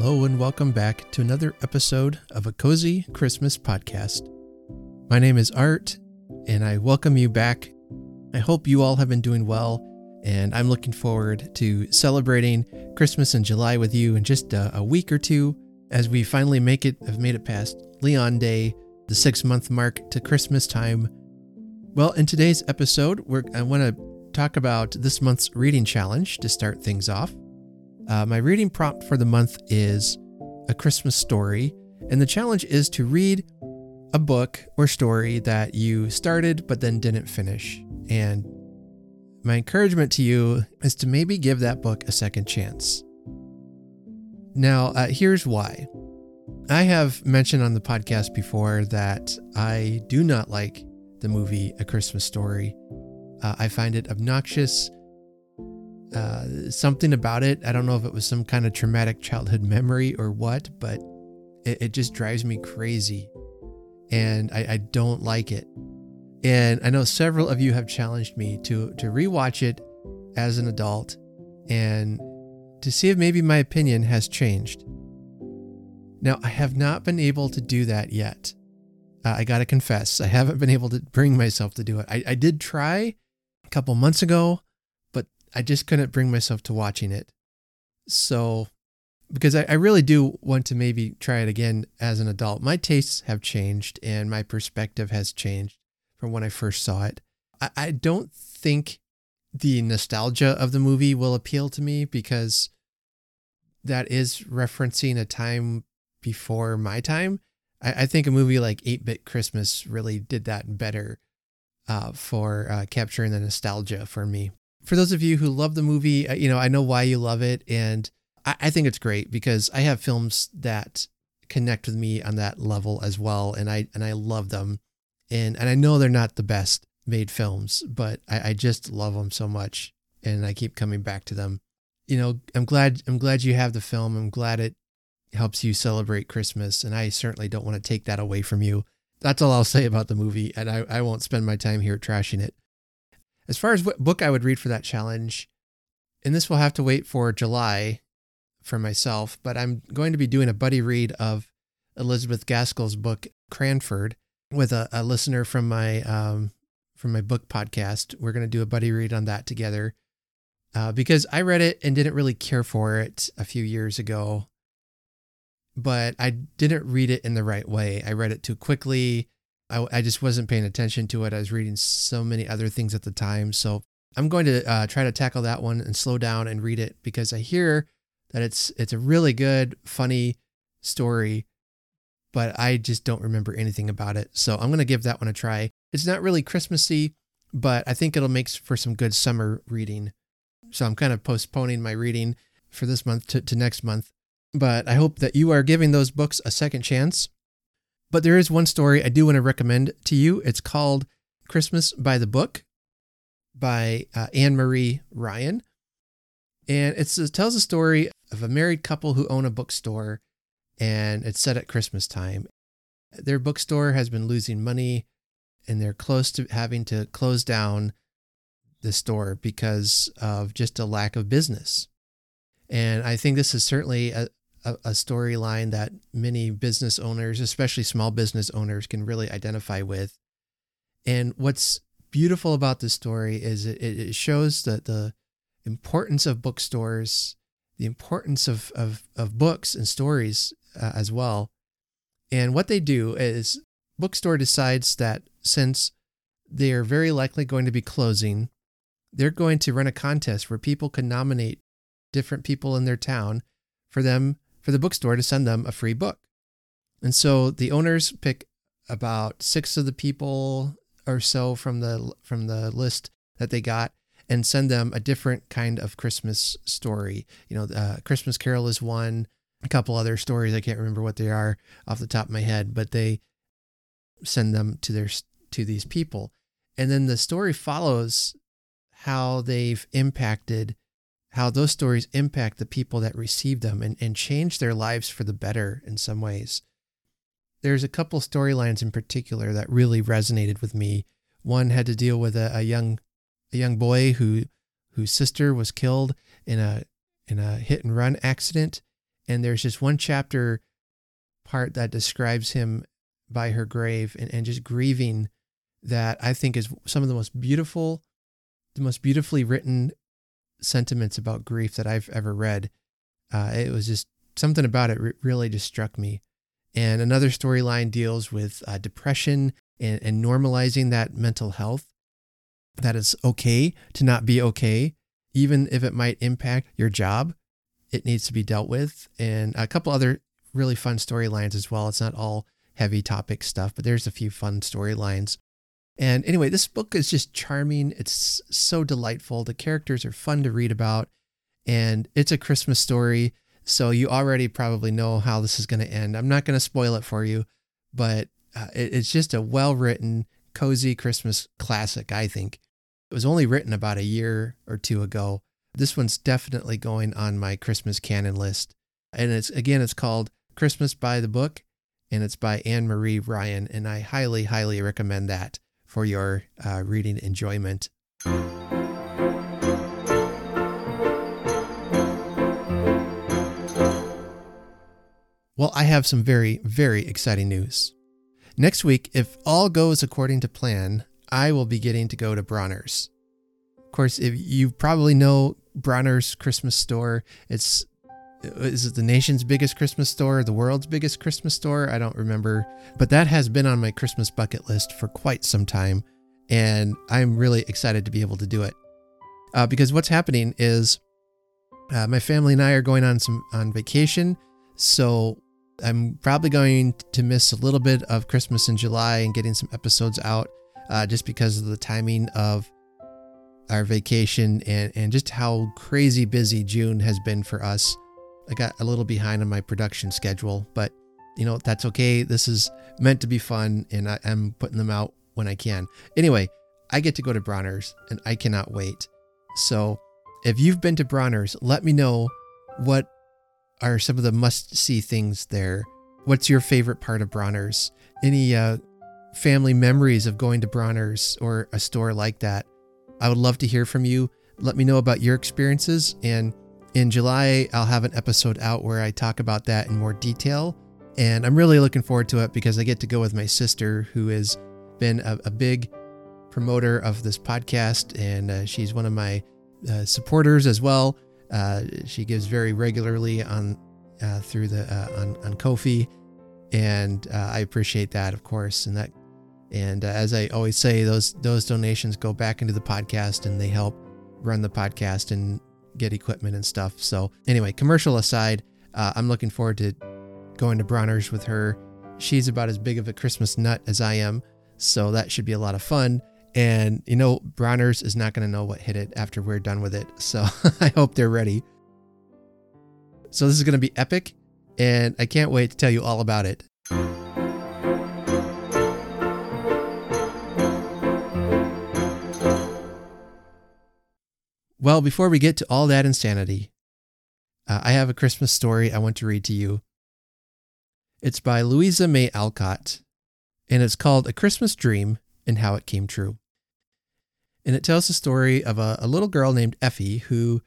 Hello, and welcome back to another episode of a Cozy Christmas podcast. My name is Art, and I welcome you back. I hope you all have been doing well, and I'm looking forward to celebrating Christmas in July with you in just a, a week or two as we finally make it, have made it past Leon Day, the six month mark to Christmas time. Well, in today's episode, we're, I want to talk about this month's reading challenge to start things off. Uh, my reading prompt for the month is A Christmas Story, and the challenge is to read a book or story that you started but then didn't finish. And my encouragement to you is to maybe give that book a second chance. Now, uh, here's why. I have mentioned on the podcast before that I do not like the movie A Christmas Story. Uh, I find it obnoxious uh, something about it. I don't know if it was some kind of traumatic childhood memory or what, but it, it just drives me crazy. And I, I, don't like it. And I know several of you have challenged me to, to rewatch it as an adult and to see if maybe my opinion has changed. Now, I have not been able to do that yet. Uh, I got to confess, I haven't been able to bring myself to do it. I, I did try a couple months ago I just couldn't bring myself to watching it. So, because I, I really do want to maybe try it again as an adult. My tastes have changed and my perspective has changed from when I first saw it. I, I don't think the nostalgia of the movie will appeal to me because that is referencing a time before my time. I, I think a movie like 8 Bit Christmas really did that better uh, for uh, capturing the nostalgia for me for those of you who love the movie, uh, you know, I know why you love it. And I, I think it's great because I have films that connect with me on that level as well. And I, and I love them. And, and I know they're not the best made films, but I, I just love them so much. And I keep coming back to them. You know, I'm glad, I'm glad you have the film. I'm glad it helps you celebrate Christmas. And I certainly don't want to take that away from you. That's all I'll say about the movie. And I, I won't spend my time here trashing it. As far as what book I would read for that challenge, and this will have to wait for July for myself, but I'm going to be doing a buddy read of Elizabeth Gaskell's book Cranford with a, a listener from my um, from my book podcast. We're going to do a buddy read on that together uh, because I read it and didn't really care for it a few years ago, but I didn't read it in the right way. I read it too quickly. I, I just wasn't paying attention to it. I was reading so many other things at the time. So I'm going to uh, try to tackle that one and slow down and read it because I hear that it's it's a really good, funny story, but I just don't remember anything about it. So I'm going to give that one a try. It's not really Christmassy, but I think it'll make for some good summer reading. So I'm kind of postponing my reading for this month to, to next month. But I hope that you are giving those books a second chance but there is one story I do want to recommend to you. It's called Christmas by the Book by uh, Anne Marie Ryan. And it tells a story of a married couple who own a bookstore, and it's set at Christmas time. Their bookstore has been losing money, and they're close to having to close down the store because of just a lack of business. And I think this is certainly a, a, a storyline that many business owners, especially small business owners, can really identify with. And what's beautiful about this story is it, it shows that the importance of bookstores, the importance of, of, of books and stories uh, as well. And what they do is bookstore decides that since they are very likely going to be closing, they're going to run a contest where people can nominate different people in their town for them for the bookstore to send them a free book. And so the owners pick about six of the people or so from the from the list that they got and send them a different kind of Christmas story. You know, uh, Christmas Carol is one. A couple other stories I can't remember what they are off the top of my head, but they send them to their to these people, and then the story follows how they've impacted how those stories impact the people that receive them and, and change their lives for the better in some ways. There's a couple storylines in particular that really resonated with me. One had to deal with a, a young a young boy who whose sister was killed in a in a hit and run accident And there's just one chapter part that describes him by her grave and, and just grieving that I think is some of the most beautiful, the most beautifully written sentiments about grief that I've ever read. Uh, it was just something about it really just struck me. And another storyline deals with uh, depression and, and normalizing that mental health, that it's okay to not be okay, even if it might impact your job. It needs to be dealt with. And a couple other really fun storylines as well. It's not all heavy topic stuff, but there's a few fun storylines. And anyway, this book is just charming. It's so delightful. The characters are fun to read about, and it's a Christmas story. So you already probably know how this is going to end. I'm not going to spoil it for you, but uh, it, it's just a well written, cozy Christmas classic, I think. It was only written about a year or two ago. This one's definitely going on my Christmas canon list. And it's again, it's called Christmas by the Book, and it's by Anne Marie Ryan. And I highly, highly recommend that for your uh, reading enjoyment. Well, I have some very, very exciting news. Next week, if all goes according to plan, I will be getting to go to Bronner's. Of course, if you probably know Bronner's Christmas store, it's is it the nation's biggest Christmas store, the world's biggest Christmas store? I don't remember, but that has been on my Christmas bucket list for quite some time, and I'm really excited to be able to do it. Uh, because what's happening is uh, my family and I are going on some on vacation, so I'm probably going to miss a little bit of Christmas in July and getting some episodes out, uh, just because of the timing of our vacation and and just how crazy busy June has been for us. I got a little behind on my production schedule, but you know, that's okay. This is meant to be fun and I, am putting them out when I can. Anyway, I get to go to Bronner's and I cannot wait. So if you've been to Bronner's, let me know what are some of the must see things there. What's your favorite part of Bronner's? Any uh, family memories of going to Bronner's or a store like that? I would love to hear from you. Let me know about your experiences and in July, I'll have an episode out where I talk about that in more detail. And I'm really looking forward to it because I get to go with my sister, who has been a, a big promoter of this podcast. And uh, she's one of my uh, supporters as well. Uh, she gives very regularly on uh, through the uh, on, on Ko-fi. And uh, I appreciate that, of course. And that and as I always say, those those donations go back into the podcast and they help run the podcast and get equipment and stuff. So, anyway, commercial aside, uh, I'm looking forward to going to Bronner's with her. She's about as big of a Christmas nut as I am, so that should be a lot of fun. And you know, Bronner's is not going to know what hit it after we're done with it. So, I hope they're ready. So, this is going to be epic, and I can't wait to tell you all about it. Well, before we get to all that insanity, uh, I have a Christmas story I want to read to you. It's by Louisa May Alcott, and it's called A Christmas Dream and How It Came True. And it tells the story of a, a little girl named Effie who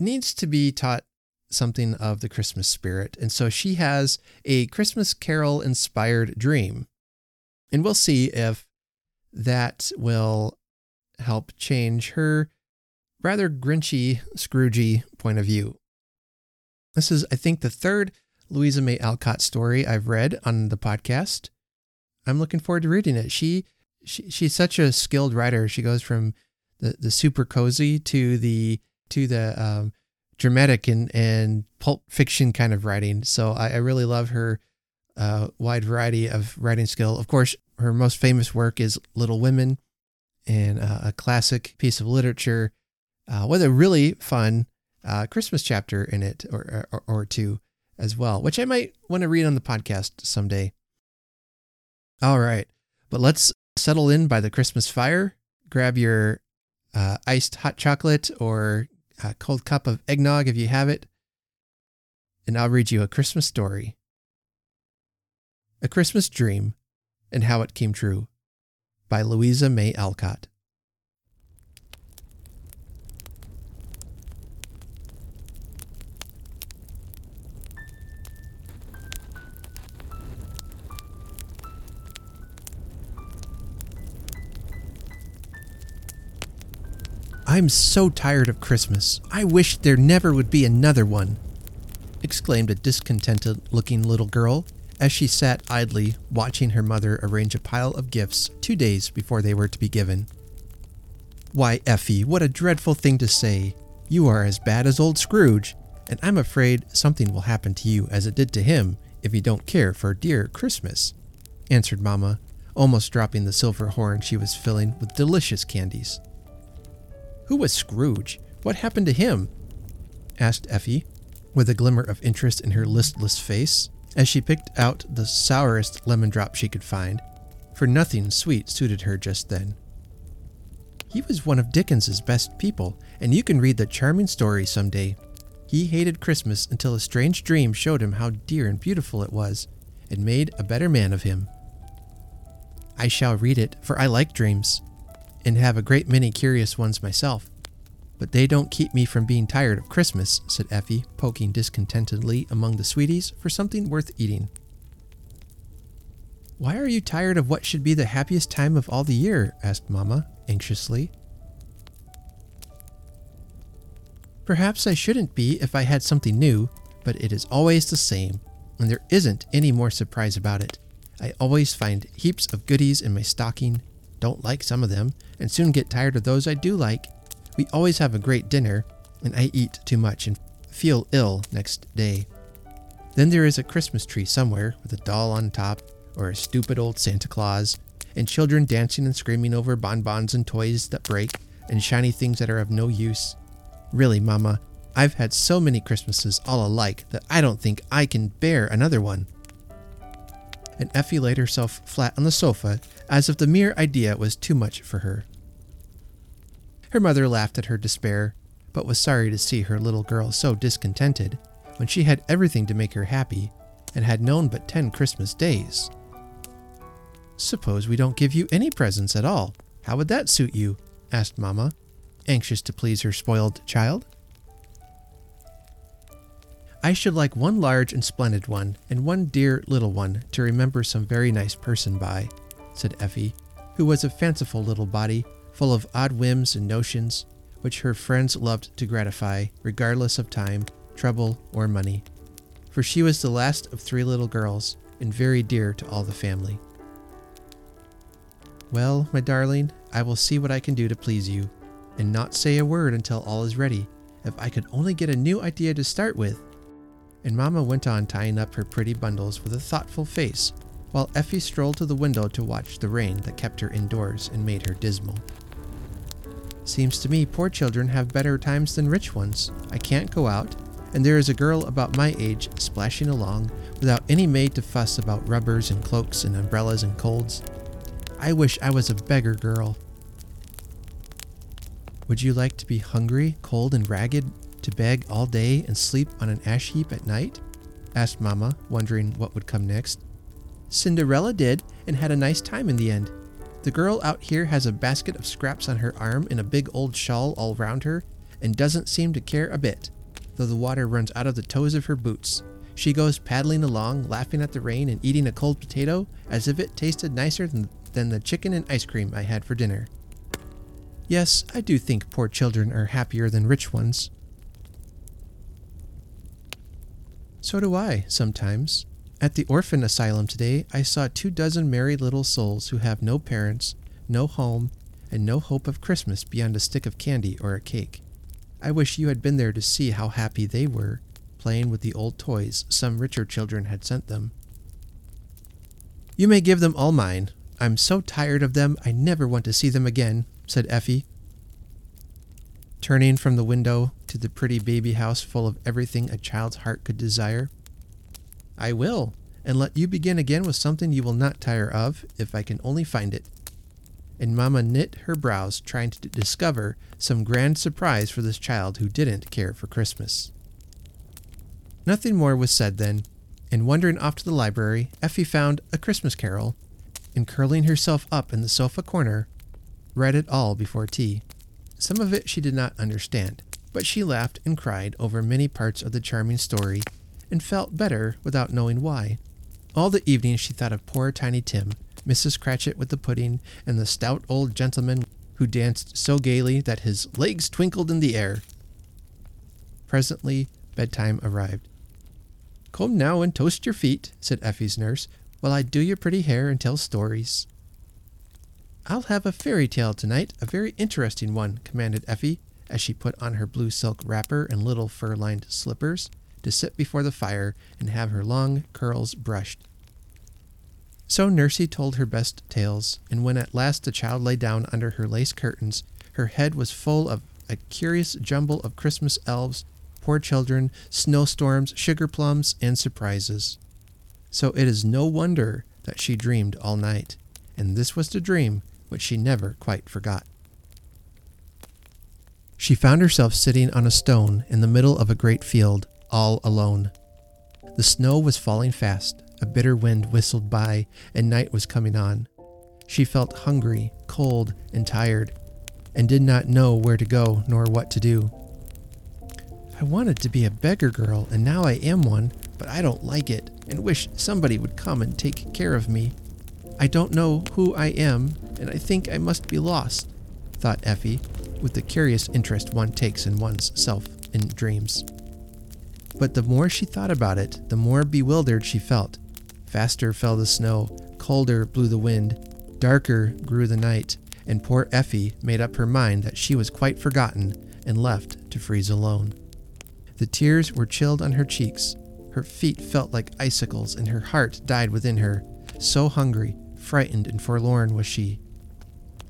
needs to be taught something of the Christmas spirit. And so she has a Christmas carol inspired dream. And we'll see if that will help change her rather grinchy, Scroogey point of view. This is, I think, the third Louisa May Alcott story I've read on the podcast. I'm looking forward to reading it. She, she she's such a skilled writer. She goes from the, the super cozy to the to the um, dramatic and, and pulp fiction kind of writing. So I, I really love her uh, wide variety of writing skill. Of course, her most famous work is Little Women, and uh, a classic piece of literature uh, with a really fun uh, Christmas chapter in it or, or, or two as well, which I might want to read on the podcast someday. All right, but let's settle in by the Christmas fire. Grab your uh, iced hot chocolate or a cold cup of eggnog if you have it, and I'll read you a Christmas story. A Christmas Dream and How It Came True by Louisa May Alcott. I'm so tired of Christmas. I wish there never would be another one, exclaimed a discontented looking little girl as she sat idly watching her mother arrange a pile of gifts two days before they were to be given. Why, Effie, what a dreadful thing to say. You are as bad as old Scrooge, and I'm afraid something will happen to you as it did to him if you don't care for dear Christmas, answered Mamma, almost dropping the silver horn she was filling with delicious candies. Who was Scrooge? What happened to him? asked Effie, with a glimmer of interest in her listless face, as she picked out the sourest lemon drop she could find, for nothing sweet suited her just then. He was one of Dickens's best people, and you can read the charming story some day. He hated Christmas until a strange dream showed him how dear and beautiful it was, and made a better man of him. I shall read it, for I like dreams, and have a great many curious ones myself. But they don't keep me from being tired of Christmas, said Effie, poking discontentedly among the sweeties for something worth eating. Why are you tired of what should be the happiest time of all the year? asked Mamma, anxiously. Perhaps I shouldn't be if I had something new, but it is always the same, and there isn't any more surprise about it. I always find heaps of goodies in my stocking, don't like some of them, and soon get tired of those I do like. We always have a great dinner, and I eat too much and feel ill next day. Then there is a Christmas tree somewhere with a doll on top, or a stupid old Santa Claus, and children dancing and screaming over bonbons and toys that break, and shiny things that are of no use. Really, Mama, I've had so many Christmases all alike that I don't think I can bear another one. And Effie laid herself flat on the sofa as if the mere idea was too much for her. Her mother laughed at her despair, but was sorry to see her little girl so discontented when she had everything to make her happy and had known but ten Christmas days. Suppose we don't give you any presents at all. How would that suit you? asked Mamma anxious to please her spoiled child. I should like one large and splendid one, and one dear little one to remember some very nice person by, said Effie, who was a fanciful little body, full of odd whims and notions, which her friends loved to gratify, regardless of time, trouble, or money. For she was the last of three little girls, and very dear to all the family. Well, my darling, I will see what I can do to please you, and not say a word until all is ready, if I could only get a new idea to start with. And Mamma went on tying up her pretty bundles with a thoughtful face, while Effie strolled to the window to watch the rain that kept her indoors and made her dismal. Seems to me poor children have better times than rich ones. I can't go out, and there is a girl about my age splashing along without any maid to fuss about rubbers and cloaks and umbrellas and colds. I wish I was a beggar girl. Would you like to be hungry, cold, and ragged, to beg all day and sleep on an ash heap at night? asked Mamma, wondering what would come next. Cinderella did, and had a nice time in the end. The girl out here has a basket of scraps on her arm and a big old shawl all round her, and doesn't seem to care a bit, though the water runs out of the toes of her boots. She goes paddling along, laughing at the rain and eating a cold potato as if it tasted nicer than, than the chicken and ice cream I had for dinner. Yes, I do think poor children are happier than rich ones. So do I, sometimes. At the orphan asylum today, I saw two dozen merry little souls who have no parents, no home, and no hope of Christmas beyond a stick of candy or a cake. I wish you had been there to see how happy they were, playing with the old toys some richer children had sent them. You may give them all mine. I'm so tired of them, I never want to see them again, said Effie, turning from the window to the pretty baby house full of everything a child's heart could desire. I will, and let you begin again with something you will not tire of, if I can only find it. And Mamma knit her brows, trying to discover some grand surprise for this child who didn't care for Christmas. Nothing more was said then, and wandering off to the library, Effie found A Christmas Carol, and curling herself up in the sofa corner, read it all before tea. Some of it she did not understand, but she laughed and cried over many parts of the charming story and felt better without knowing why. All the evening she thought of poor Tiny Tim, Mrs. Cratchit with the pudding, and the stout old gentleman who danced so gaily that his legs twinkled in the air. Presently, bedtime arrived. Come now and toast your feet, said Effie's nurse, while I do your pretty hair and tell stories. I'll have a fairy tale tonight, a very interesting one, commanded Effie, as she put on her blue silk wrapper and little fur lined slippers to sit before the fire and have her long curls brushed. So Nursey told her best tales, and when at last the child lay down under her lace curtains, her head was full of a curious jumble of Christmas elves, poor children, snowstorms, sugar plums, and surprises. So it is no wonder that she dreamed all night, and this was the dream which she never quite forgot. She found herself sitting on a stone in the middle of a great field, all alone. The snow was falling fast, a bitter wind whistled by, and night was coming on. She felt hungry, cold, and tired, and did not know where to go nor what to do. I wanted to be a beggar girl, and now I am one, but I don't like it, and wish somebody would come and take care of me. I don't know who I am, and I think I must be lost, thought Effie, with the curious interest one takes in one's self in dreams. But the more she thought about it, the more bewildered she felt. Faster fell the snow, colder blew the wind, darker grew the night, and poor Effie made up her mind that she was quite forgotten and left to freeze alone. The tears were chilled on her cheeks, her feet felt like icicles, and her heart died within her. So hungry, frightened, and forlorn was she.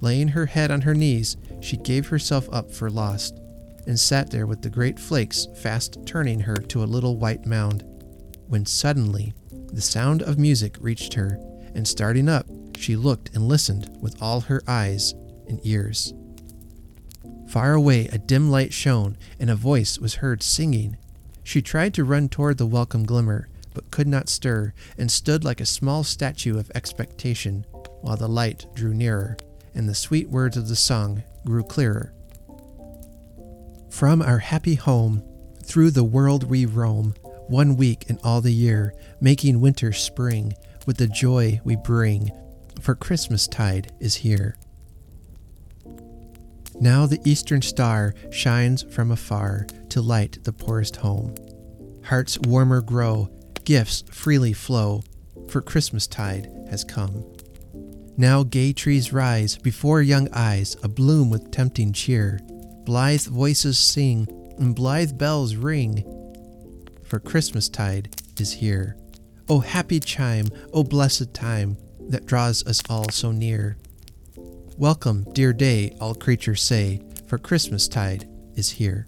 Laying her head on her knees, she gave herself up for lost, and sat there with the great flakes fast turning her to a little white mound, when suddenly the sound of music reached her, and starting up, she looked and listened with all her eyes and ears. Far away, a dim light shone, and a voice was heard singing. She tried to run toward the welcome glimmer, but could not stir, and stood like a small statue of expectation, while the light drew nearer, and the sweet words of the song grew clearer. From our happy home, through the world we roam, one week in all the year, making winter spring with the joy we bring, for Christmas tide is here. Now the eastern star shines from afar to light the poorest home. Hearts warmer grow, gifts freely flow, for Christmas tide has come. Now gay trees rise before young eyes, abloom with tempting cheer. Blithe voices sing, and blithe bells ring, for Christmastide is here. O happy chime, O blessed time, that draws us all so near. Welcome, dear day, all creatures say, for Christmastide is here.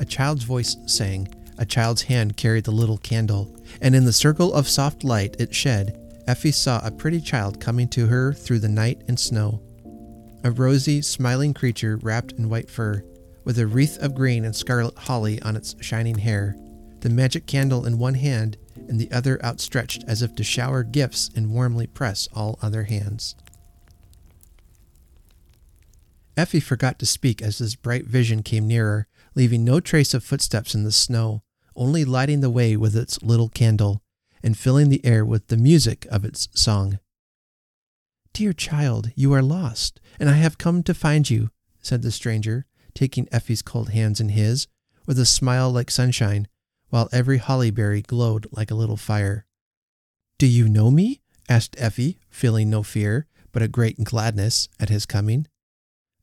A child's voice sang, a child's hand carried the little candle, and in the circle of soft light it shed, Effie saw a pretty child coming to her through the night and snow a rosy, smiling creature wrapped in white fur, with a wreath of green and scarlet holly on its shining hair, the magic candle in one hand and the other outstretched as if to shower gifts and warmly press all other hands. Effie forgot to speak as this bright vision came nearer, leaving no trace of footsteps in the snow, only lighting the way with its little candle, and filling the air with the music of its song. Dear child, you are lost, and I have come to find you, said the stranger, taking Effie's cold hands in his, with a smile like sunshine, while every holly berry glowed like a little fire. Do you know me? asked Effie, feeling no fear, but a great gladness at his coming.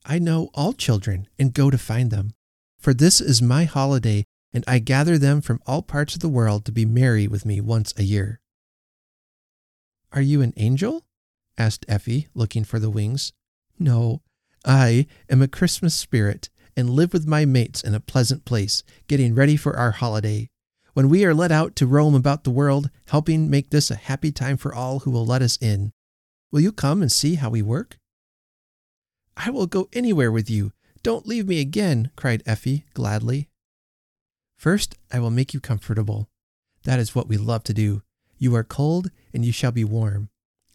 I know all children and go to find them. For this is my holiday, and I gather them from all parts of the world to be merry with me once a year. Are you an angel? Asked Effie, looking for the wings. No, I am a Christmas spirit and live with my mates in a pleasant place, getting ready for our holiday. When we are let out to roam about the world, helping make this a happy time for all who will let us in. Will you come and see how we work? I will go anywhere with you. Don't leave me again, cried Effie gladly. First, I will make you comfortable. That is what we love to do. You are cold, and you shall be warm.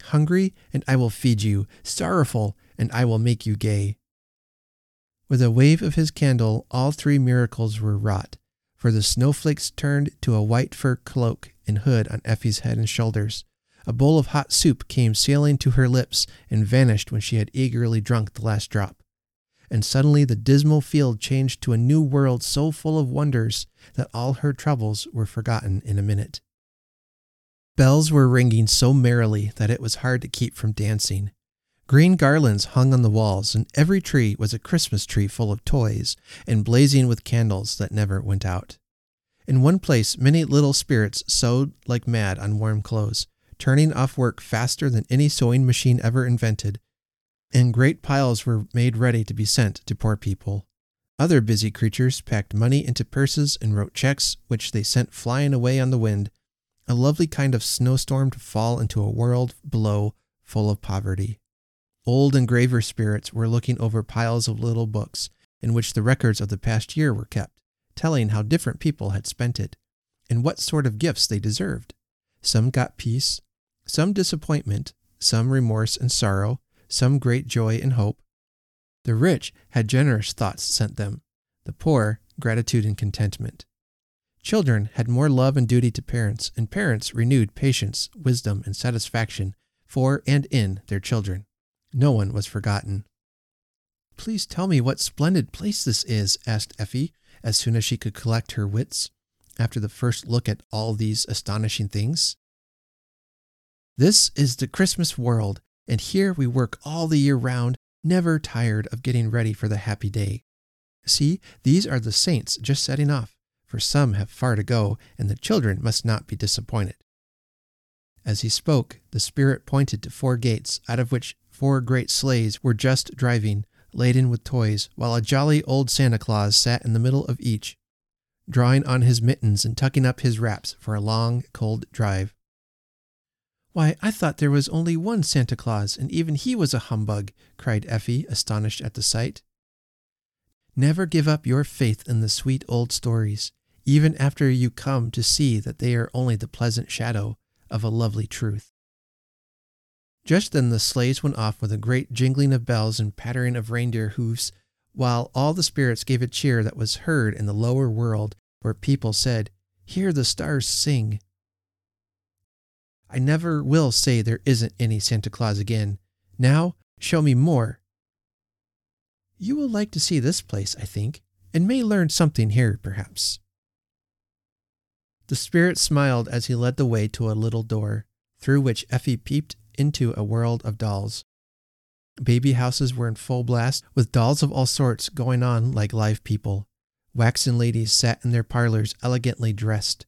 Hungry, and I will feed you. Sorrowful, and I will make you gay. With a wave of his candle, all three miracles were wrought, for the snowflakes turned to a white fur cloak and hood on Effie's head and shoulders. A bowl of hot soup came sailing to her lips and vanished when she had eagerly drunk the last drop. And suddenly the dismal field changed to a new world so full of wonders that all her troubles were forgotten in a minute. Bells were ringing so merrily that it was hard to keep from dancing. Green garlands hung on the walls, and every tree was a Christmas tree full of toys and blazing with candles that never went out. In one place, many little spirits sewed like mad on warm clothes, turning off work faster than any sewing machine ever invented, and great piles were made ready to be sent to poor people. Other busy creatures packed money into purses and wrote checks, which they sent flying away on the wind, a lovely kind of snowstorm to fall into a world below full of poverty. Old and graver spirits were looking over piles of little books in which the records of the past year were kept telling how different people had spent it and what sort of gifts they deserved. Some got peace, some disappointment, some remorse and sorrow, some great joy and hope. The rich had generous thoughts sent them, the poor, gratitude and contentment. Children had more love and duty to parents, and parents renewed patience, wisdom, and satisfaction for and in their children. No one was forgotten. Please tell me what splendid place this is, asked Effie, as soon as she could collect her wits after the first look at all these astonishing things. This is the Christmas world, and here we work all the year round, never tired of getting ready for the happy day. See, these are the saints just setting off, for some have far to go, and the children must not be disappointed. As he spoke, the Spirit pointed to four gates, out of which four great sleighs were just driving, laden with toys, while a jolly old Santa Claus sat in the middle of each, drawing on his mittens and tucking up his wraps for a long, cold drive. Why, I thought there was only one Santa Claus, and even he was a humbug, cried Effie, astonished at the sight. Never give up your faith in the sweet old stories, even after you come to see that they are only the pleasant shadow of a lovely truth. Just then the sleighs went off with a great jingling of bells and pattering of reindeer hoofs, while all the spirits gave a cheer that was heard in the lower world, where people said, Hear the stars sing. I never will say there isn't any Santa Claus again. Now, show me more. You will like to see this place, I think, and may learn something here, perhaps. The spirit smiled as he led the way to a little door, through which Effie peeped into a world of dolls. Baby houses were in full blast, with dolls of all sorts going on like live people. Waxen ladies sat in their parlors elegantly dressed.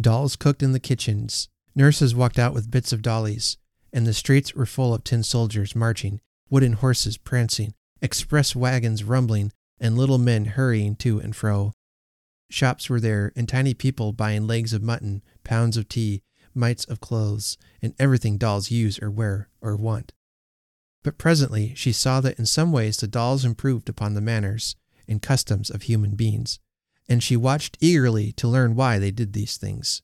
Dolls cooked in the kitchens. Nurses walked out with bits of dollies, and the streets were full of tin soldiers marching, wooden horses prancing, express wagons rumbling, and little men hurrying to and fro. Shops were there, and tiny people buying legs of mutton, pounds of tea, mites of clothes, and everything dolls use or wear or want. But presently she saw that in some ways the dolls improved upon the manners and customs of human beings, and she watched eagerly to learn why they did these things.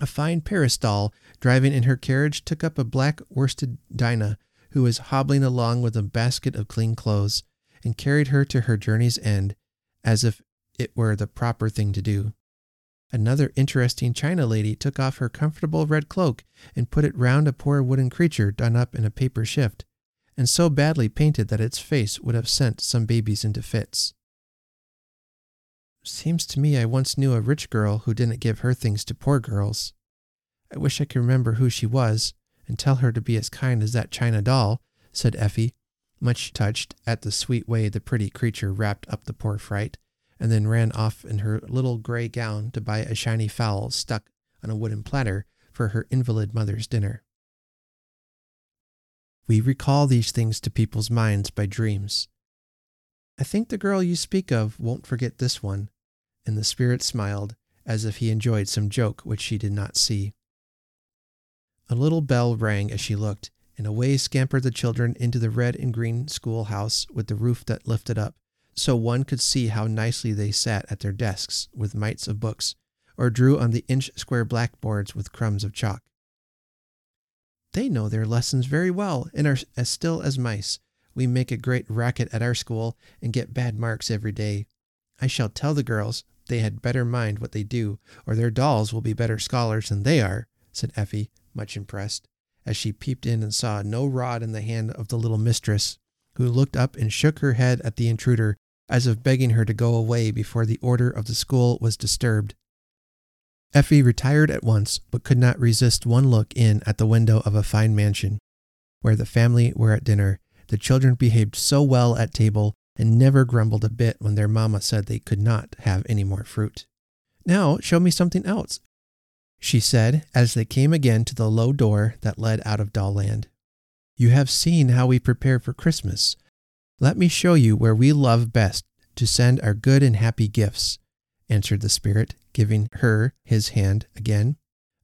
A fine Paris doll driving in her carriage took up a black worsted Dinah who was hobbling along with a basket of clean clothes and carried her to her journey's end as if it were the proper thing to do. Another interesting China lady took off her comfortable red cloak and put it round a poor wooden creature done up in a paper shift, and so badly painted that its face would have sent some babies into fits. Seems to me I once knew a rich girl who didn't give her things to poor girls. I wish I could remember who she was and tell her to be as kind as that china doll, said Effie, much touched at the sweet way the pretty creature wrapped up the poor fright and then ran off in her little gray gown to buy a shiny fowl stuck on a wooden platter for her invalid mother's dinner. We recall these things to people's minds by dreams. I think the girl you speak of won't forget this one, and the spirit smiled as if he enjoyed some joke which she did not see. A little bell rang as she looked, and away scampered the children into the red and green schoolhouse with the roof that lifted up so one could see how nicely they sat at their desks with mites of books, or drew on the inch square blackboards with crumbs of chalk. They know their lessons very well and are as still as mice. We make a great racket at our school and get bad marks every day. I shall tell the girls they had better mind what they do, or their dolls will be better scholars than they are, said Effie, much impressed, as she peeped in and saw no rod in the hand of the little mistress, who looked up and shook her head at the intruder as if begging her to go away before the order of the school was disturbed. Effie retired at once, but could not resist one look in at the window of a fine mansion, where the family were at dinner. The children behaved so well at table and never grumbled a bit when their mamma said they could not have any more fruit. Now show me something else, she said as they came again to the low door that led out of Dollland. You have seen how we prepare for Christmas. Let me show you where we love best to send our good and happy gifts, answered the Spirit, giving her his hand again.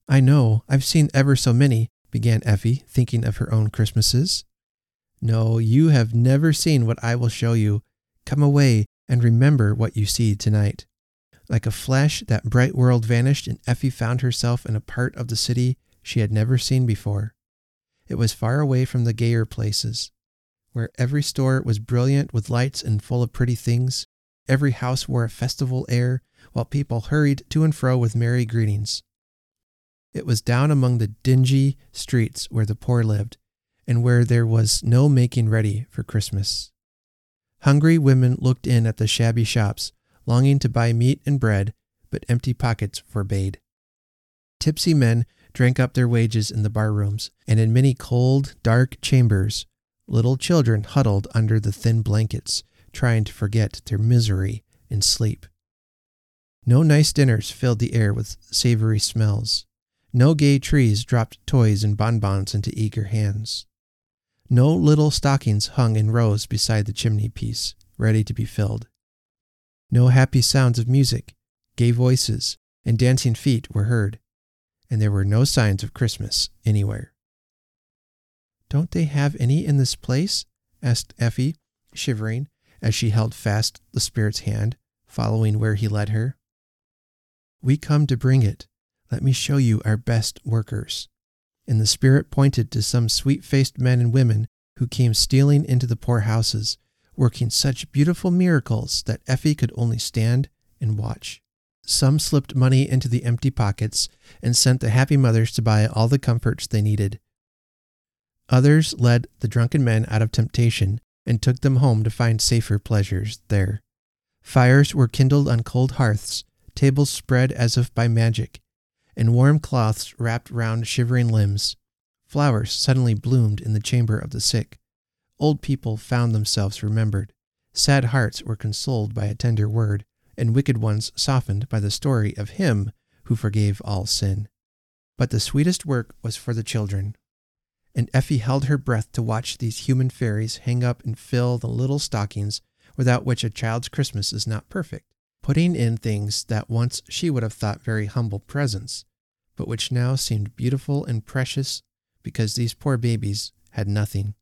I know, I've seen ever so many, began Effie, thinking of her own Christmases. No, you have never seen what I will show you. Come away and remember what you see tonight. Like a flash, that bright world vanished, and Effie found herself in a part of the city she had never seen before. It was far away from the gayer places, where every store was brilliant with lights and full of pretty things. Every house wore a festival air, while people hurried to and fro with merry greetings. It was down among the dingy streets where the poor lived, and where there was no making ready for Christmas. Hungry women looked in at the shabby shops, longing to buy meat and bread, but empty pockets forbade. Tipsy men drank up their wages in the bar rooms, and in many cold, dark chambers, little children huddled under the thin blankets, trying to forget their misery in sleep. No nice dinners filled the air with savory smells. No gay trees dropped toys and bonbons into eager hands. No little stockings hung in rows beside the chimney piece, ready to be filled. No happy sounds of music, gay voices, and dancing feet were heard, and there were no signs of Christmas anywhere. Don't they have any in this place? asked Effie, shivering, as she held fast the spirit's hand, following where he led her. We come to bring it. Let me show you our best workers. And the spirit pointed to some sweet faced men and women who came stealing into the poor houses, working such beautiful miracles that Effie could only stand and watch. Some slipped money into the empty pockets and sent the happy mothers to buy all the comforts they needed. Others led the drunken men out of temptation and took them home to find safer pleasures there. Fires were kindled on cold hearths, tables spread as if by magic, and warm cloths wrapped round shivering limbs. Flowers suddenly bloomed in the chamber of the sick. Old people found themselves remembered. Sad hearts were consoled by a tender word, and wicked ones softened by the story of him who forgave all sin. But the sweetest work was for the children. And Effie held her breath to watch these human fairies hang up and fill the little stockings without which a child's Christmas is not perfect, putting in things that once she would have thought very humble presents, but which now seemed beautiful and precious because these poor babies had nothing.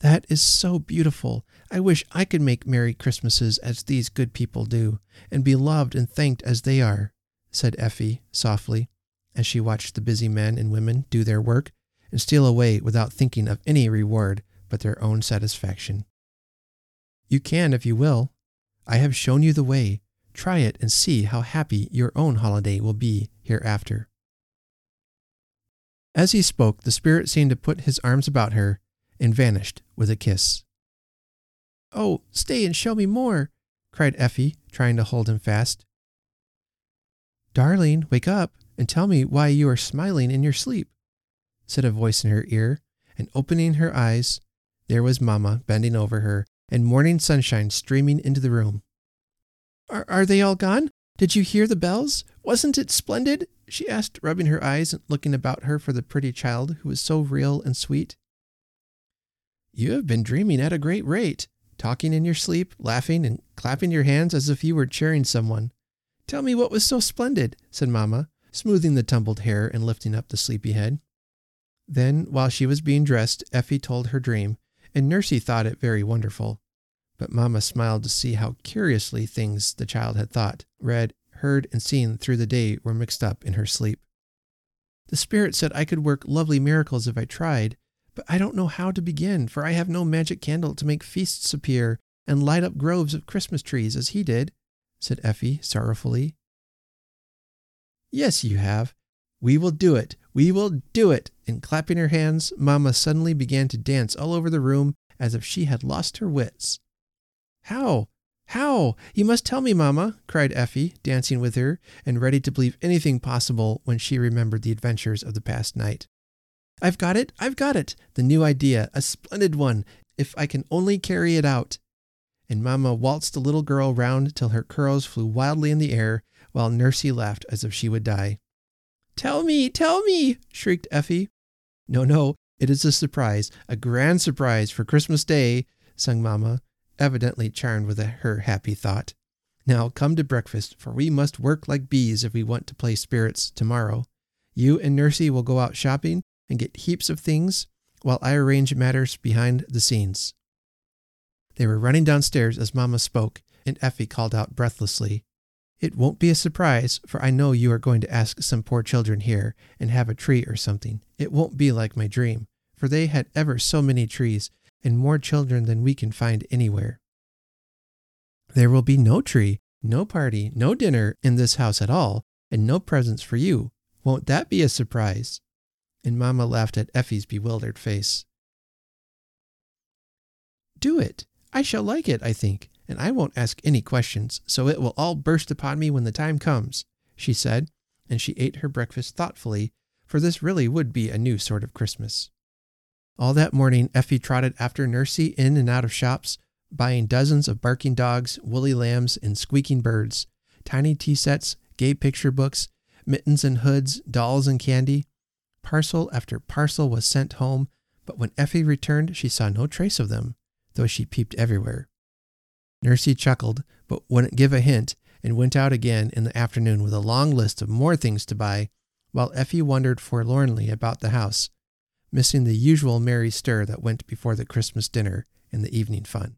That is so beautiful. I wish I could make Merry Christmases as these good people do, and be loved and thanked as they are, said Effie softly, as she watched the busy men and women do their work and steal away without thinking of any reward but their own satisfaction. You can if you will. I have shown you the way. Try it and see how happy your own holiday will be hereafter. As he spoke, the spirit seemed to put his arms about her and vanished with a kiss. Oh, stay and show me more, cried Effie, trying to hold him fast. Darling, wake up and tell me why you are smiling in your sleep, said a voice in her ear, and opening her eyes, there was Mamma bending over her and morning sunshine streaming into the room. Are, are they all gone? Did you hear the bells? Wasn't it splendid? she asked, rubbing her eyes and looking about her for the pretty child who was so real and sweet. You have been dreaming at a great rate, talking in your sleep, laughing, and clapping your hands as if you were cheering someone. Tell me what was so splendid, said Mamma, smoothing the tumbled hair and lifting up the sleepy head. Then, while she was being dressed, Effie told her dream, and Nursey thought it very wonderful. But Mamma smiled to see how curiously things the child had thought, read, heard, and seen through the day were mixed up in her sleep. The Spirit said I could work lovely miracles if I tried, but I don't know how to begin, for I have no magic candle to make feasts appear and light up groves of Christmas trees as he did, said Effie sorrowfully. Yes, you have. We will do it. We will do it! And clapping her hands, Mamma suddenly began to dance all over the room as if she had lost her wits. How? How? You must tell me, Mamma, cried Effie, dancing with her, and ready to believe anything possible when she remembered the adventures of the past night. I've got it! I've got it! The new idea, a splendid one, if I can only carry it out. And Mamma waltzed the little girl round till her curls flew wildly in the air, while Nursey laughed as if she would die. Tell me, tell me, shrieked Effie. No, no, it is a surprise, a grand surprise for Christmas Day, sung Mamma, evidently charmed with her happy thought. Now come to breakfast, for we must work like bees if we want to play spirits tomorrow. You and Nursey will go out shopping and get heaps of things while I arrange matters behind the scenes. They were running downstairs as Mamma spoke, and Effie called out breathlessly, it won't be a surprise, for I know you are going to ask some poor children here and have a tree or something. It won't be like my dream, for they had ever so many trees and more children than we can find anywhere. There will be no tree, no party, no dinner in this house at all, and no presents for you. Won't that be a surprise? And Mamma laughed at Effie's bewildered face. Do it. I shall like it, I think and I won't ask any questions, so it will all burst upon me when the time comes, she said, and she ate her breakfast thoughtfully, for this really would be a new sort of Christmas. All that morning, Effie trotted after Nursey in and out of shops, buying dozens of barking dogs, woolly lambs, and squeaking birds, tiny tea sets, gay picture books, mittens and hoods, dolls and candy. Parcel after parcel was sent home, but when Effie returned, she saw no trace of them, though she peeped everywhere. Nursey chuckled, but wouldn't give a hint, and went out again in the afternoon with a long list of more things to buy, while Effie wandered forlornly about the house, missing the usual merry stir that went before the Christmas dinner and the evening fun.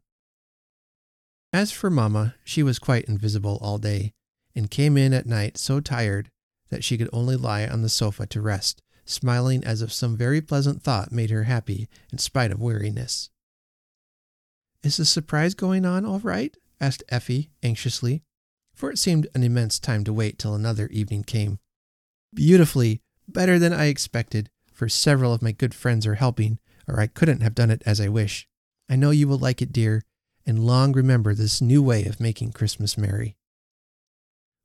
As for Mamma, she was quite invisible all day, and came in at night so tired that she could only lie on the sofa to rest, smiling as if some very pleasant thought made her happy in spite of weariness. Is the surprise going on all right? asked Effie anxiously, for it seemed an immense time to wait till another evening came. Beautifully, better than I expected, for several of my good friends are helping, or I couldn't have done it as I wish. I know you will like it, dear, and long remember this new way of making Christmas merry.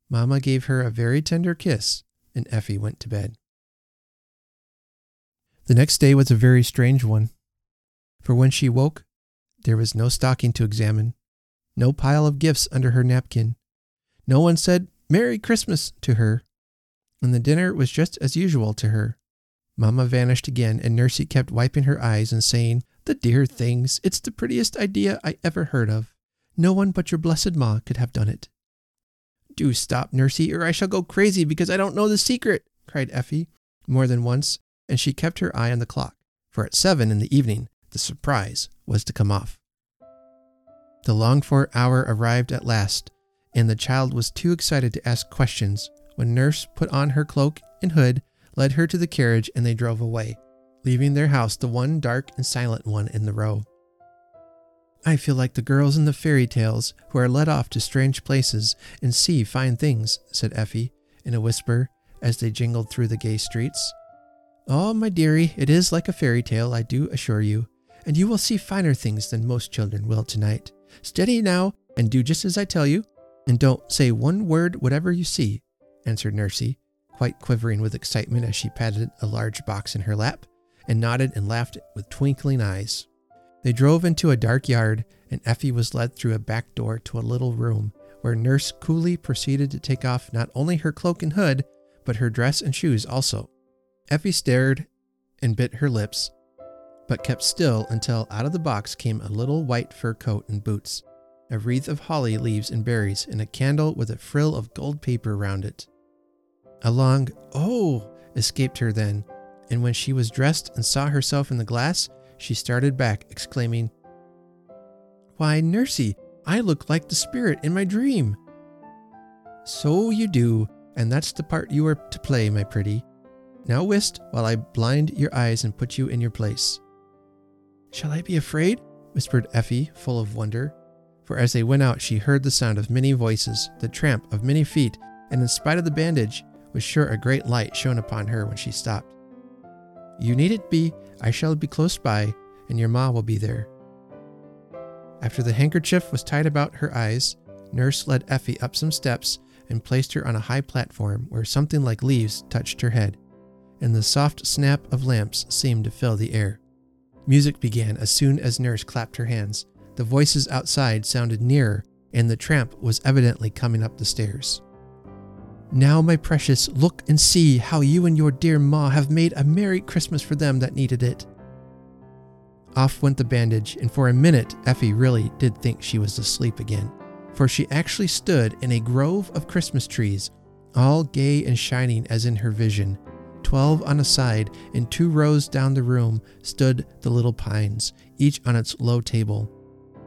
Mamma gave her a very tender kiss, and Effie went to bed. The next day was a very strange one, for when she woke, there was no stocking to examine, no pile of gifts under her napkin. No one said Merry Christmas to her, and the dinner was just as usual to her. Mamma vanished again, and Nursey kept wiping her eyes and saying, The dear things, it's the prettiest idea I ever heard of. No one but your blessed Ma could have done it. Do stop, Nursey, or I shall go crazy because I don't know the secret, cried Effie more than once, and she kept her eye on the clock, for at seven in the evening the surprise was to come off. The longed for hour arrived at last, and the child was too excited to ask questions when Nurse put on her cloak and hood, led her to the carriage, and they drove away, leaving their house the one dark and silent one in the row. I feel like the girls in the fairy tales who are led off to strange places and see fine things, said Effie in a whisper as they jingled through the gay streets. Oh, my dearie, it is like a fairy tale, I do assure you and you will see finer things than most children will tonight. Steady now, and do just as I tell you, and don't say one word whatever you see, answered Nursey, quite quivering with excitement as she patted a large box in her lap, and nodded and laughed with twinkling eyes. They drove into a dark yard, and Effie was led through a back door to a little room, where Nurse coolly proceeded to take off not only her cloak and hood, but her dress and shoes also. Effie stared and bit her lips, but kept still until out of the box came a little white fur coat and boots, a wreath of holly leaves and berries, and a candle with a frill of gold paper round it. A long oh escaped her then, and when she was dressed and saw herself in the glass, she started back, exclaiming, Why, Nursey, I look like the spirit in my dream. So you do, and that's the part you are to play, my pretty. Now whist while I blind your eyes and put you in your place. Shall I be afraid? whispered Effie, full of wonder. For as they went out, she heard the sound of many voices, the tramp of many feet, and in spite of the bandage, was sure a great light shone upon her when she stopped. You needn't be, I shall be close by, and your ma will be there. After the handkerchief was tied about her eyes, Nurse led Effie up some steps and placed her on a high platform where something like leaves touched her head, and the soft snap of lamps seemed to fill the air. Music began as soon as Nurse clapped her hands. The voices outside sounded nearer, and the tramp was evidently coming up the stairs. Now, my precious, look and see how you and your dear Ma have made a Merry Christmas for them that needed it. Off went the bandage, and for a minute Effie really did think she was asleep again, for she actually stood in a grove of Christmas trees, all gay and shining as in her vision. Twelve on a side, and two rows down the room stood the little pines, each on its low table.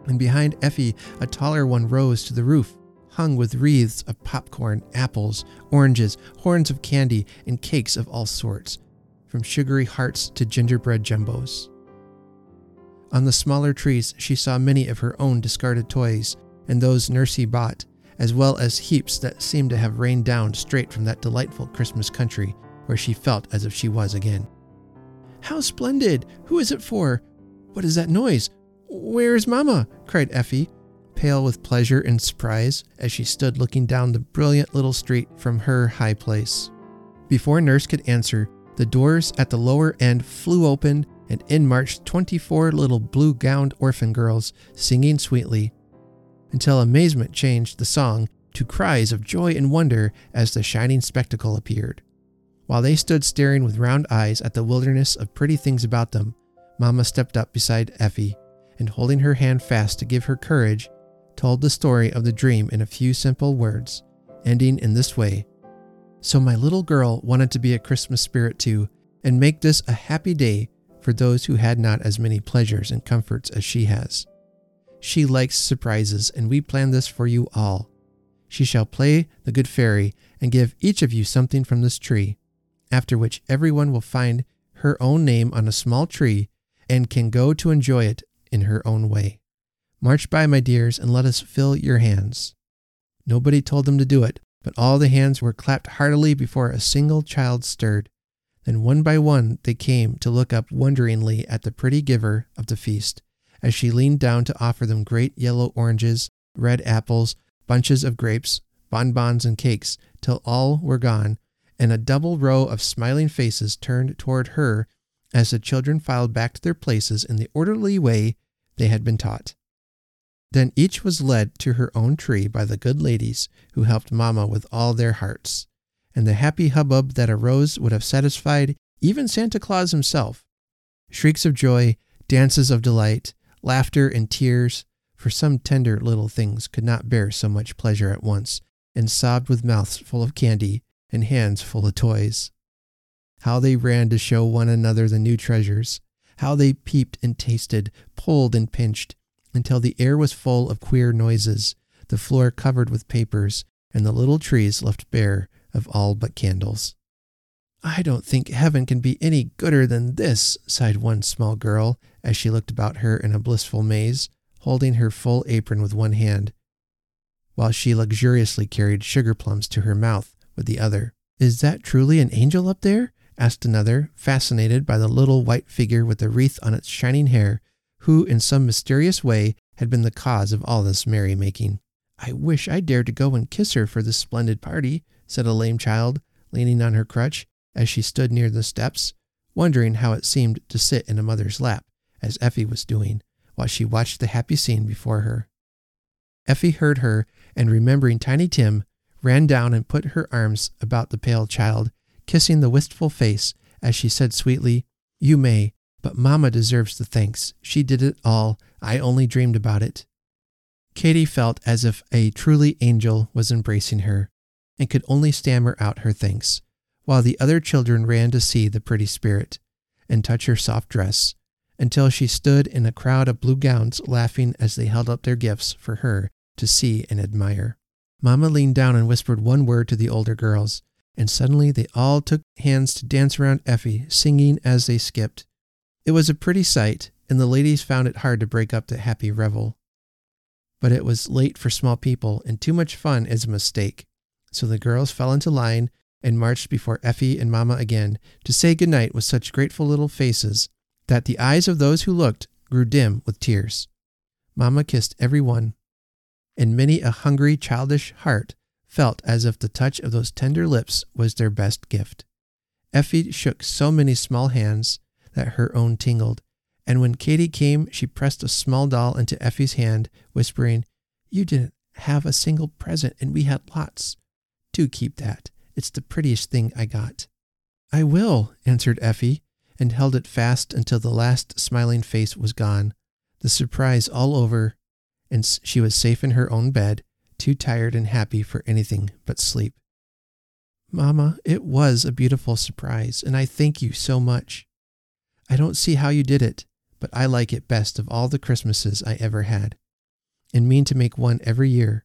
And behind Effie, a taller one rose to the roof, hung with wreaths of popcorn, apples, oranges, horns of candy, and cakes of all sorts, from sugary hearts to gingerbread jumbos. On the smaller trees, she saw many of her own discarded toys and those Nursey bought, as well as heaps that seemed to have rained down straight from that delightful Christmas country where she felt as if she was again. How splendid! Who is it for? What is that noise? Where is Mamma? cried Effie, pale with pleasure and surprise as she stood looking down the brilliant little street from her high place. Before Nurse could answer, the doors at the lower end flew open and in marched 24 little blue gowned orphan girls singing sweetly, until amazement changed the song to cries of joy and wonder as the shining spectacle appeared. While they stood staring with round eyes at the wilderness of pretty things about them, Mamma stepped up beside Effie and, holding her hand fast to give her courage, told the story of the dream in a few simple words, ending in this way So, my little girl wanted to be a Christmas spirit too, and make this a happy day for those who had not as many pleasures and comforts as she has. She likes surprises, and we plan this for you all. She shall play the good fairy and give each of you something from this tree, after which everyone will find her own name on a small tree and can go to enjoy it in her own way. March by, my dears, and let us fill your hands. Nobody told them to do it, but all the hands were clapped heartily before a single child stirred. Then one by one they came to look up wonderingly at the pretty giver of the feast, as she leaned down to offer them great yellow oranges, red apples, bunches of grapes, bonbons, and cakes, till all were gone, and a double row of smiling faces turned toward her as the children filed back to their places in the orderly way they had been taught. Then each was led to her own tree by the good ladies who helped Mamma with all their hearts and the happy hubbub that arose would have satisfied even Santa Claus himself. Shrieks of joy, dances of delight, laughter and tears, for some tender little things could not bear so much pleasure at once, and sobbed with mouths full of candy and hands full of toys. How they ran to show one another the new treasures, how they peeped and tasted, pulled and pinched, until the air was full of queer noises, the floor covered with papers, and the little trees left bare of all but candles. I don't think heaven can be any gooder than this, sighed one small girl as she looked about her in a blissful maze, holding her full apron with one hand, while she luxuriously carried sugar plums to her mouth with the other. Is that truly an angel up there? asked another, fascinated by the little white figure with the wreath on its shining hair, who in some mysterious way had been the cause of all this merrymaking. I wish I dared to go and kiss her for this splendid party, said a lame child, leaning on her crutch as she stood near the steps, wondering how it seemed to sit in a mother's lap, as Effie was doing, while she watched the happy scene before her. Effie heard her, and remembering Tiny Tim, ran down and put her arms about the pale child, kissing the wistful face as she said sweetly, You may, but Mamma deserves the thanks. She did it all. I only dreamed about it. Katy felt as if a truly angel was embracing her, and could only stammer out her thanks, while the other children ran to see the pretty spirit and touch her soft dress, until she stood in a crowd of blue gowns laughing as they held up their gifts for her to see and admire. Mamma leaned down and whispered one word to the older girls, and suddenly they all took hands to dance around Effie, singing as they skipped. It was a pretty sight, and the ladies found it hard to break up the happy revel. But it was late for small people, and too much fun is a mistake. So the girls fell into line and marched before Effie and Mamma again to say goodnight with such grateful little faces that the eyes of those who looked grew dim with tears. Mamma kissed every one, and many a hungry, childish heart felt as if the touch of those tender lips was their best gift. Effie shook so many small hands that her own tingled, and when Katie came, she pressed a small doll into Effie's hand, whispering, You didn't have a single present, and we had lots. Do keep that. It's the prettiest thing I got. I will, answered Effie, and held it fast until the last smiling face was gone, the surprise all over, and she was safe in her own bed, too tired and happy for anything but sleep. Mamma, it was a beautiful surprise, and I thank you so much. I don't see how you did it, but I like it best of all the Christmases I ever had, and mean to make one every year.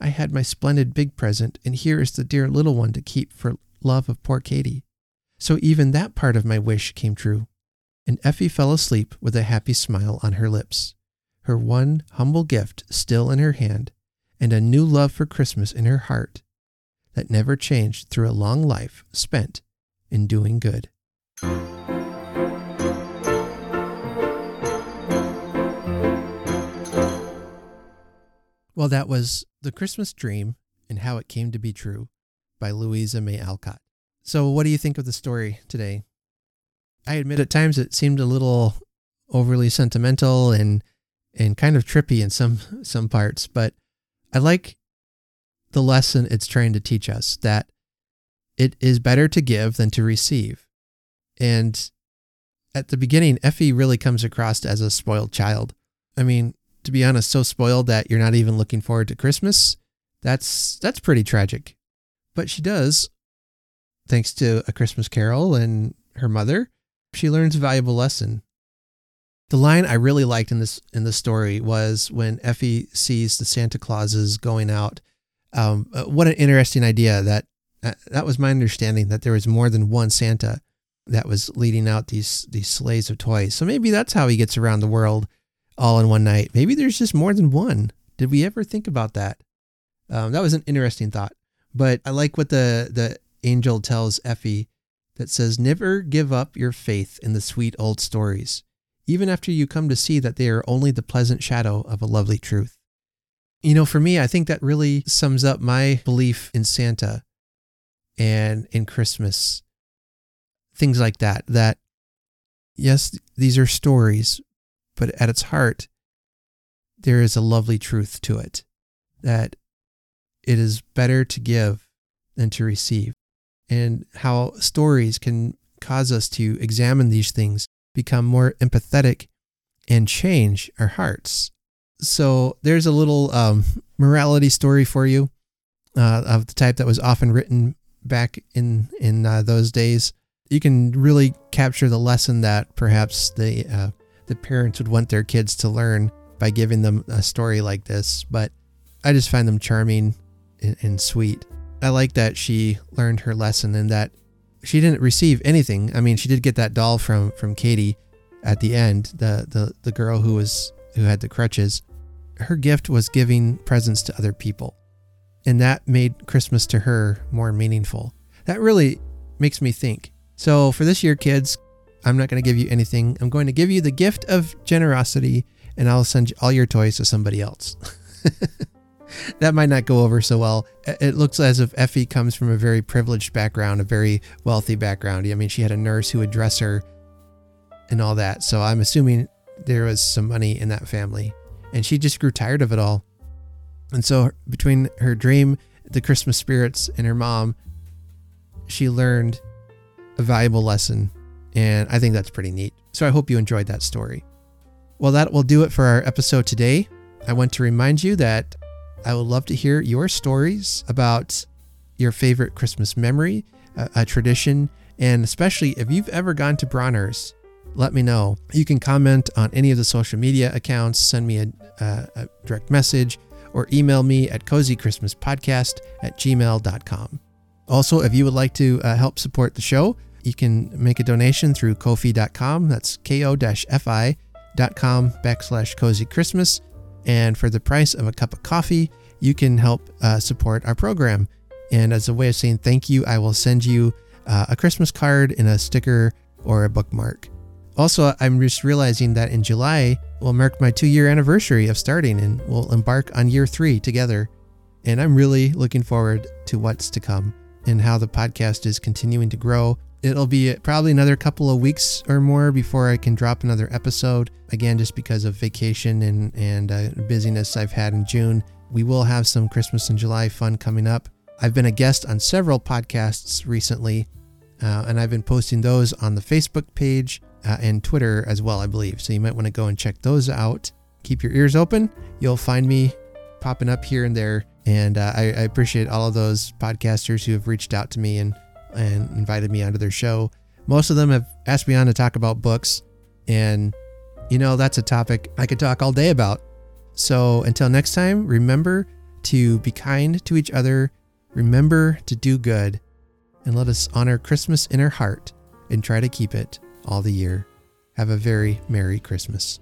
I had my splendid big present, and here is the dear little one to keep for love of poor Katie. So even that part of my wish came true. And Effie fell asleep with a happy smile on her lips, her one humble gift still in her hand, and a new love for Christmas in her heart that never changed through a long life spent in doing good. Well, that was The Christmas Dream and How It Came to Be True by Louisa May Alcott. So, what do you think of the story today? I admit at times it seemed a little overly sentimental and and kind of trippy in some some parts, but I like the lesson it's trying to teach us that it is better to give than to receive. And at the beginning, Effie really comes across as a spoiled child. I mean, to be honest, so spoiled that you're not even looking forward to Christmas. That's that's pretty tragic. But she does, thanks to a Christmas carol and her mother, she learns a valuable lesson. The line I really liked in this in the story was when Effie sees the Santa Clauses going out. Um, uh, what an interesting idea! That uh, that was my understanding that there was more than one Santa that was leading out these these sleighs of toys. So maybe that's how he gets around the world all in one night. Maybe there's just more than one. Did we ever think about that? Um, that was an interesting thought. But I like what the the angel tells Effie that says, "Never give up your faith in the sweet old stories, even after you come to see that they are only the pleasant shadow of a lovely truth." You know, for me, I think that really sums up my belief in Santa and in Christmas. Things like that. That yes, these are stories, but at its heart, there is a lovely truth to it that it is better to give than to receive, and how stories can cause us to examine these things, become more empathetic, and change our hearts. So, there's a little um, morality story for you uh, of the type that was often written back in in uh, those days. You can really capture the lesson that perhaps the uh, the parents would want their kids to learn by giving them a story like this, but I just find them charming and, and sweet. I like that she learned her lesson and that she didn't receive anything. I mean, she did get that doll from from Katie at the end, the the the girl who was who had the crutches. Her gift was giving presents to other people. And that made Christmas to her more meaningful. That really makes me think. So for this year, kids, I'm not going to give you anything. I'm going to give you the gift of generosity and I'll send all your toys to somebody else. that might not go over so well. It looks as if Effie comes from a very privileged background, a very wealthy background. I mean, she had a nurse who would dress her and all that. So I'm assuming there was some money in that family. And she just grew tired of it all. And so between her dream, the Christmas spirits, and her mom, she learned a valuable lesson and I think that's pretty neat. So I hope you enjoyed that story. Well, that will do it for our episode today. I want to remind you that I would love to hear your stories about your favorite Christmas memory, a, a tradition, and especially if you've ever gone to Bronner's, let me know. You can comment on any of the social media accounts, send me a, a, a direct message, or email me at cozychristmaspodcast at gmail.com. Also, if you would like to uh, help support the show, you can make a donation through kofi.com. That's ko-fi.com backslash cozy Christmas. And for the price of a cup of coffee, you can help uh, support our program. And as a way of saying thank you, I will send you uh, a Christmas card and a sticker or a bookmark. Also, I'm just realizing that in July will mark my two year anniversary of starting and we'll embark on year three together. And I'm really looking forward to what's to come and how the podcast is continuing to grow. It'll be probably another couple of weeks or more before I can drop another episode. Again, just because of vacation and, and uh, busyness I've had in June. We will have some Christmas and July fun coming up. I've been a guest on several podcasts recently, uh, and I've been posting those on the Facebook page uh, and Twitter as well, I believe. So you might want to go and check those out. Keep your ears open. You'll find me popping up here and there. And uh, I, I, appreciate all of those podcasters who have reached out to me and, and invited me onto their show. Most of them have asked me on to talk about books. And, you know, that's a topic I could talk all day about. So until next time, remember to be kind to each other, remember to do good, and let us honor Christmas in our heart and try to keep it all the year. Have a very Merry Christmas.